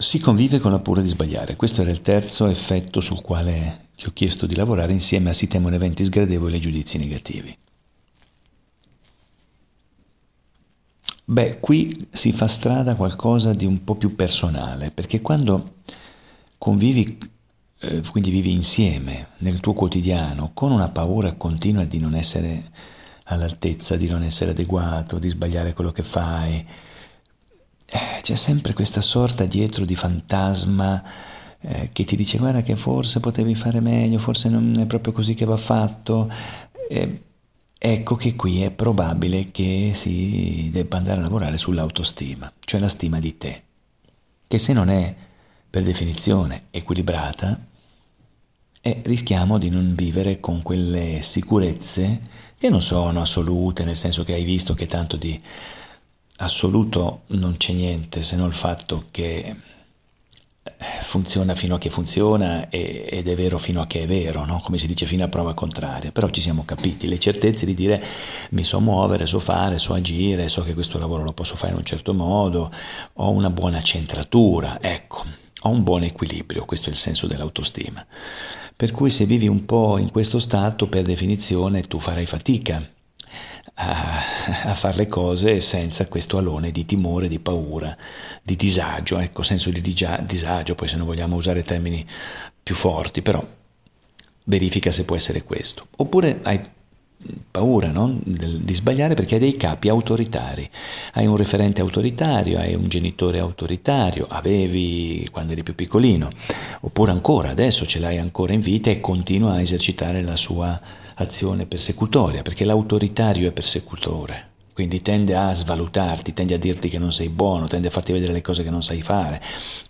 Si convive con la paura di sbagliare. Questo era il terzo effetto sul quale ti ho chiesto di lavorare insieme a si temono eventi sgradevoli e giudizi negativi. Beh, qui si fa strada qualcosa di un po' più personale, perché quando convivi, eh, quindi vivi insieme nel tuo quotidiano con una paura continua di non essere all'altezza, di non essere adeguato, di sbagliare quello che fai, eh, c'è sempre questa sorta dietro di fantasma eh, che ti dice guarda che forse potevi fare meglio, forse non è proprio così che va fatto. Eh, ecco che qui è probabile che si debba andare a lavorare sull'autostima, cioè la stima di te, che se non è per definizione equilibrata, eh, rischiamo di non vivere con quelle sicurezze che non sono assolute, nel senso che hai visto che tanto di assoluto non c'è niente se non il fatto che eh, funziona fino a che funziona ed è vero fino a che è vero, no? come si dice fino a prova contraria, però ci siamo capiti, le certezze di dire mi so muovere, so fare, so agire, so che questo lavoro lo posso fare in un certo modo, ho una buona centratura, ecco, ho un buon equilibrio, questo è il senso dell'autostima. Per cui se vivi un po' in questo stato, per definizione tu farai fatica a, a fare le cose senza questo alone di timore, di paura, di disagio, ecco, senso di disagio, poi se non vogliamo usare termini più forti, però verifica se può essere questo. Oppure hai paura no? di sbagliare perché hai dei capi autoritari, hai un referente autoritario, hai un genitore autoritario, avevi quando eri più piccolino, oppure ancora adesso ce l'hai ancora in vita e continua a esercitare la sua azione persecutoria, perché l'autoritario è persecutore quindi tende a svalutarti, tende a dirti che non sei buono, tende a farti vedere le cose che non sai fare,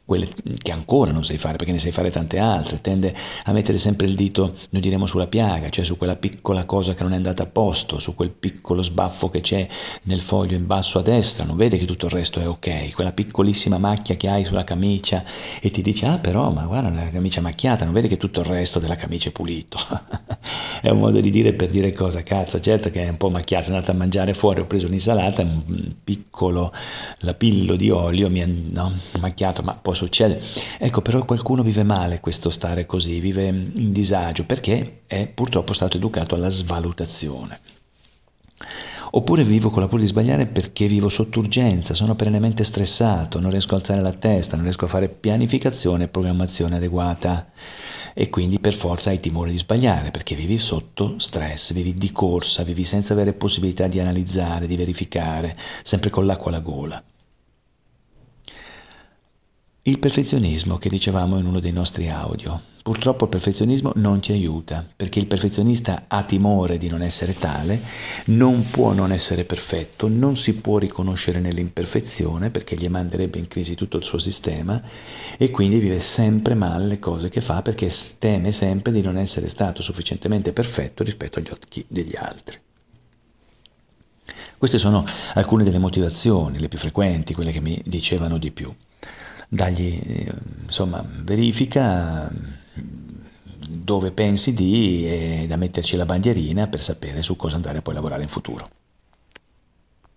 quelle che ancora non sai fare perché ne sai fare tante altre, tende a mettere sempre il dito, noi diremo sulla piaga, cioè su quella piccola cosa che non è andata a posto, su quel piccolo sbaffo che c'è nel foglio in basso a destra, non vede che tutto il resto è ok, quella piccolissima macchia che hai sulla camicia e ti dice ah però ma guarda la camicia macchiata, non vede che tutto il resto della camicia è pulito. è un modo di dire per dire cosa, cazzo, certo che è un po' macchiato, sono andato a mangiare fuori, ho preso un'insalata, un piccolo lapillo di olio mi ha no, macchiato, ma può succedere. Ecco, però qualcuno vive male questo stare così, vive in disagio perché è purtroppo stato educato alla svalutazione. Oppure vivo con la paura di sbagliare perché vivo sotto urgenza, sono perennemente stressato, non riesco a alzare la testa, non riesco a fare pianificazione e programmazione adeguata e quindi per forza hai timore di sbagliare perché vivi sotto stress, vivi di corsa, vivi senza avere possibilità di analizzare, di verificare, sempre con l'acqua alla gola. Il perfezionismo che dicevamo in uno dei nostri audio. Purtroppo il perfezionismo non ti aiuta, perché il perfezionista ha timore di non essere tale, non può non essere perfetto, non si può riconoscere nell'imperfezione perché gli manderebbe in crisi tutto il suo sistema e quindi vive sempre male le cose che fa perché teme sempre di non essere stato sufficientemente perfetto rispetto agli occhi degli altri. Queste sono alcune delle motivazioni, le più frequenti, quelle che mi dicevano di più dagli, insomma, verifica dove pensi di e da metterci la bandierina per sapere su cosa andare poi a lavorare in futuro.